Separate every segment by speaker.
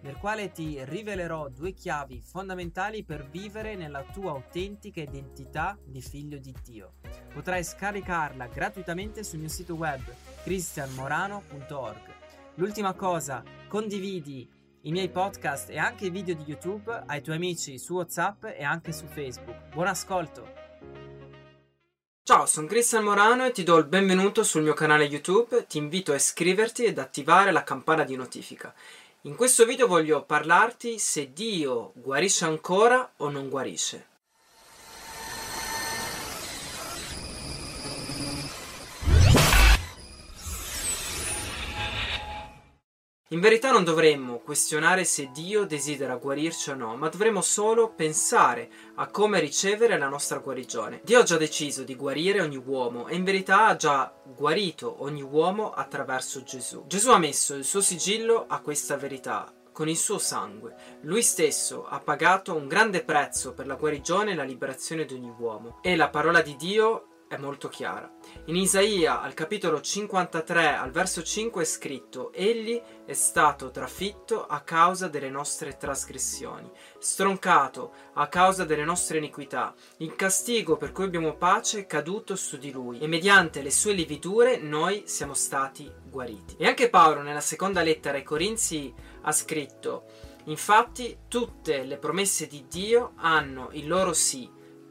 Speaker 1: nel quale ti rivelerò due chiavi fondamentali per vivere nella tua autentica identità di figlio di Dio. Potrai scaricarla gratuitamente sul mio sito web cristianmorano.org. L'ultima cosa, condividi i miei podcast e anche i video di YouTube ai tuoi amici su WhatsApp e anche su Facebook. Buon ascolto! Ciao, sono Cristian Morano e ti do il benvenuto sul mio canale YouTube. Ti invito a iscriverti ed attivare la campana di notifica. In questo video voglio parlarti se Dio guarisce ancora o non guarisce. In verità non dovremmo questionare se Dio desidera guarirci o no, ma dovremmo solo pensare a come ricevere la nostra guarigione. Dio ha già deciso di guarire ogni uomo e in verità ha già guarito ogni uomo attraverso Gesù. Gesù ha messo il suo sigillo a questa verità con il suo sangue. Lui stesso ha pagato un grande prezzo per la guarigione e la liberazione di ogni uomo. E la parola di Dio è molto chiara. In Isaia, al capitolo 53, al verso 5 è scritto: Egli è stato trafitto a causa delle nostre trasgressioni, stroncato a causa delle nostre iniquità. Il castigo per cui abbiamo pace è caduto su di lui, e mediante le sue lividure noi siamo stati guariti. E anche Paolo, nella seconda lettera ai Corinzi, ha scritto: Infatti, tutte le promesse di Dio hanno il loro sì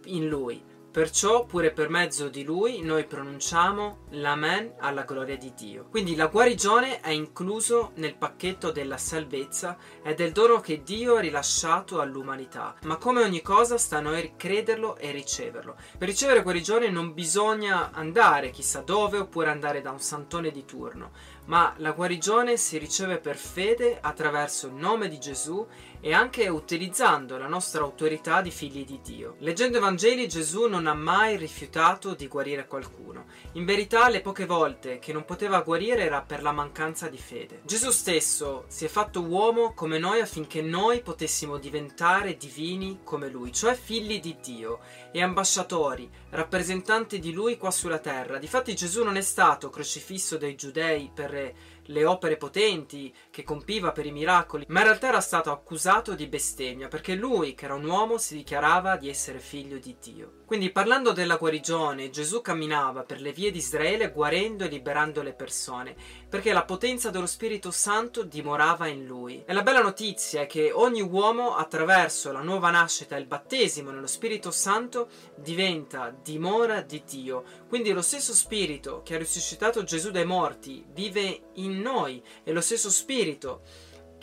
Speaker 1: in lui Perciò, pure per mezzo di lui, noi pronunciamo l'Amen alla gloria di Dio. Quindi la guarigione è incluso nel pacchetto della salvezza e del dono che Dio ha rilasciato all'umanità. Ma come ogni cosa sta a noi crederlo e riceverlo. Per ricevere guarigione non bisogna andare chissà dove oppure andare da un santone di turno, ma la guarigione si riceve per fede attraverso il nome di Gesù e anche utilizzando la nostra autorità di figli di Dio. Leggendo i Vangeli Gesù non ha mai rifiutato di guarire qualcuno. In verità le poche volte che non poteva guarire era per la mancanza di fede. Gesù stesso si è fatto uomo come noi affinché noi potessimo diventare divini come lui, cioè figli di Dio e ambasciatori, rappresentanti di lui qua sulla terra. Difatti Gesù non è stato crocifisso dai giudei per le opere potenti che compiva per i miracoli, ma in realtà era stato accusato di bestemmia perché lui, che era un uomo, si dichiarava di essere figlio di Dio. Quindi parlando della guarigione, Gesù camminava per le vie di Israele guarendo e liberando le persone, perché la potenza dello Spirito Santo dimorava in lui. E la bella notizia è che ogni uomo attraverso la nuova nascita e il battesimo nello Spirito Santo diventa dimora di Dio. Quindi lo stesso Spirito che ha risuscitato Gesù dai morti vive in noi e lo stesso Spirito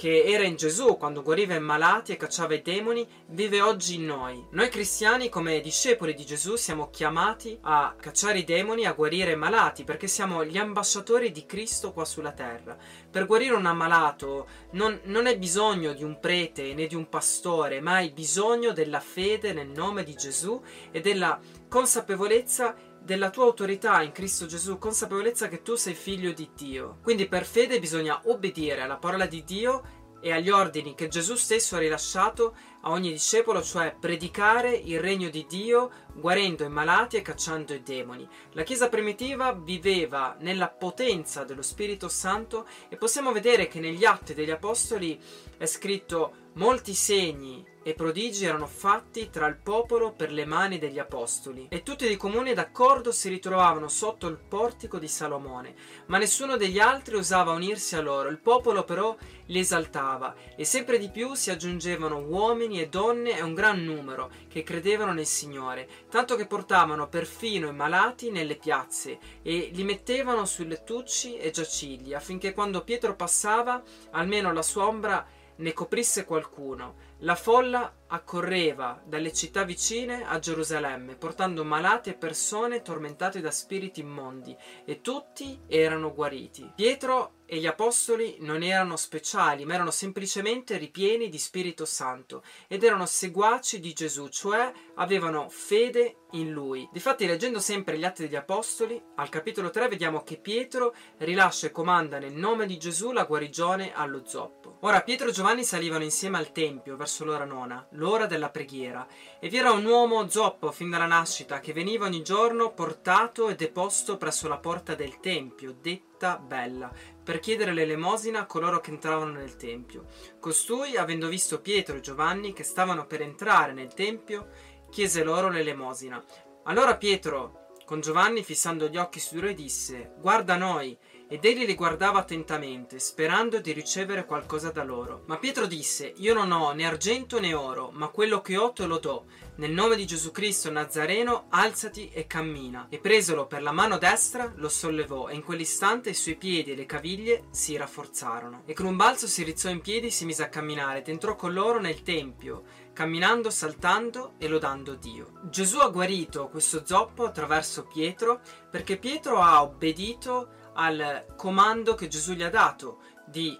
Speaker 1: che era in Gesù quando guariva i malati e cacciava i demoni, vive oggi in noi. Noi cristiani, come discepoli di Gesù, siamo chiamati a cacciare i demoni, a guarire i malati, perché siamo gli ambasciatori di Cristo qua sulla terra. Per guarire un ammalato non, non è bisogno di un prete né di un pastore, ma hai bisogno della fede nel nome di Gesù e della consapevolezza della tua autorità in Cristo Gesù, consapevolezza che tu sei figlio di Dio. Quindi per fede bisogna obbedire alla parola di Dio e agli ordini che Gesù stesso ha rilasciato a ogni discepolo, cioè predicare il regno di Dio guarendo i malati e cacciando i demoni. La Chiesa primitiva viveva nella potenza dello Spirito Santo e possiamo vedere che negli atti degli Apostoli è scritto molti segni e prodigi erano fatti tra il popolo per le mani degli apostoli, e tutti di comune d'accordo si ritrovavano sotto il portico di Salomone, ma nessuno degli altri osava unirsi a loro, il popolo però li esaltava, e sempre di più si aggiungevano uomini e donne e un gran numero che credevano nel Signore, tanto che portavano perfino i malati nelle piazze e li mettevano sui lettucci e giacigli, affinché quando Pietro passava, almeno la sua ombra ne coprisse qualcuno. La folla accorreva dalle città vicine a Gerusalemme, portando malati e persone tormentate da spiriti immondi, e tutti erano guariti. Pietro e gli apostoli non erano speciali, ma erano semplicemente ripieni di Spirito Santo ed erano seguaci di Gesù, cioè avevano fede in lui. Difatti, leggendo sempre gli Atti degli Apostoli, al capitolo 3 vediamo che Pietro rilascia e comanda nel nome di Gesù la guarigione allo zoppo. Ora Pietro e Giovanni salivano insieme al tempio verso l'ora nona, l'ora della preghiera, e vi era un uomo zoppo fin dalla nascita che veniva ogni giorno portato e deposto presso la porta del tempio, detta bella, per chiedere l'elemosina a coloro che entravano nel tempio. Costui, avendo visto Pietro e Giovanni che stavano per entrare nel tempio, chiese loro l'elemosina. Allora Pietro, con Giovanni fissando gli occhi su di lui, disse: Guarda noi ed egli li guardava attentamente, sperando di ricevere qualcosa da loro. Ma Pietro disse, Io non ho né argento né oro, ma quello che ho te lo do. Nel nome di Gesù Cristo Nazareno, alzati e cammina. E presolo per la mano destra, lo sollevò, e in quell'istante i suoi piedi e le caviglie si rafforzarono. E con un balzo si rizzò in piedi e si mise a camminare, ed entrò con loro nel tempio, camminando, saltando e lodando Dio. Gesù ha guarito questo zoppo attraverso Pietro, perché Pietro ha obbedito al comando che Gesù gli ha dato di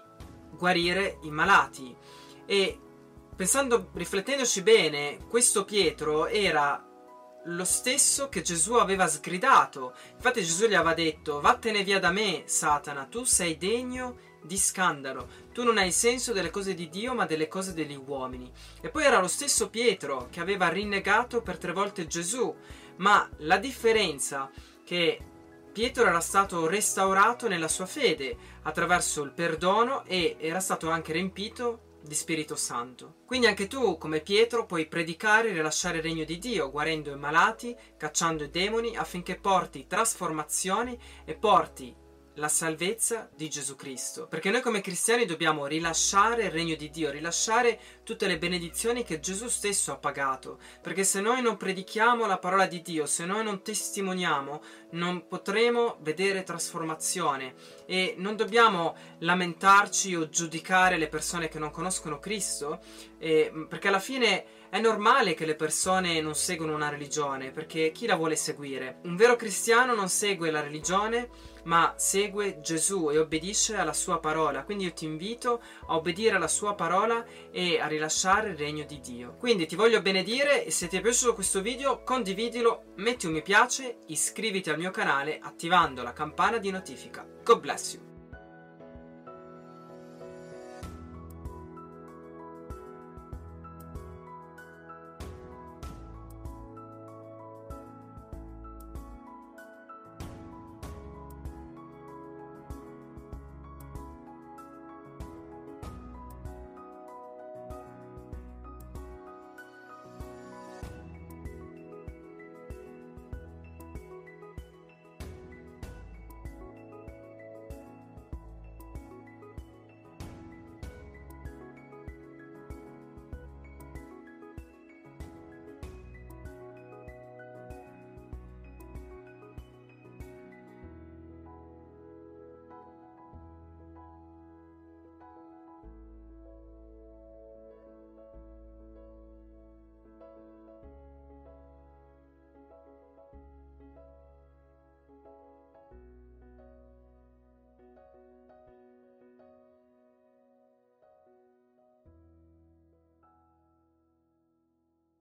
Speaker 1: guarire i malati. E pensando, riflettendoci bene, questo Pietro era lo stesso che Gesù aveva sgridato. Infatti Gesù gli aveva detto, vattene via da me, Satana, tu sei degno di scandalo, tu non hai senso delle cose di Dio ma delle cose degli uomini. E poi era lo stesso Pietro che aveva rinnegato per tre volte Gesù, ma la differenza che Pietro era stato restaurato nella sua fede attraverso il perdono e era stato anche riempito di Spirito Santo. Quindi anche tu, come Pietro, puoi predicare e rilasciare il regno di Dio, guarendo i malati, cacciando i demoni, affinché porti trasformazioni e porti la salvezza di Gesù Cristo. Perché noi come cristiani dobbiamo rilasciare il regno di Dio, rilasciare tutte le benedizioni che Gesù stesso ha pagato. Perché se noi non predichiamo la parola di Dio, se noi non testimoniamo, non potremo vedere trasformazione e non dobbiamo lamentarci o giudicare le persone che non conoscono Cristo, eh, perché alla fine è normale che le persone non seguono una religione, perché chi la vuole seguire? Un vero cristiano non segue la religione, ma segue Gesù e obbedisce alla sua parola. Quindi io ti invito a obbedire alla sua parola e a rilasciare il regno di Dio. Quindi ti voglio benedire e se ti è piaciuto questo video condividilo, metti un mi piace, iscriviti al mio canale attivando la campana di notifica. God bless you.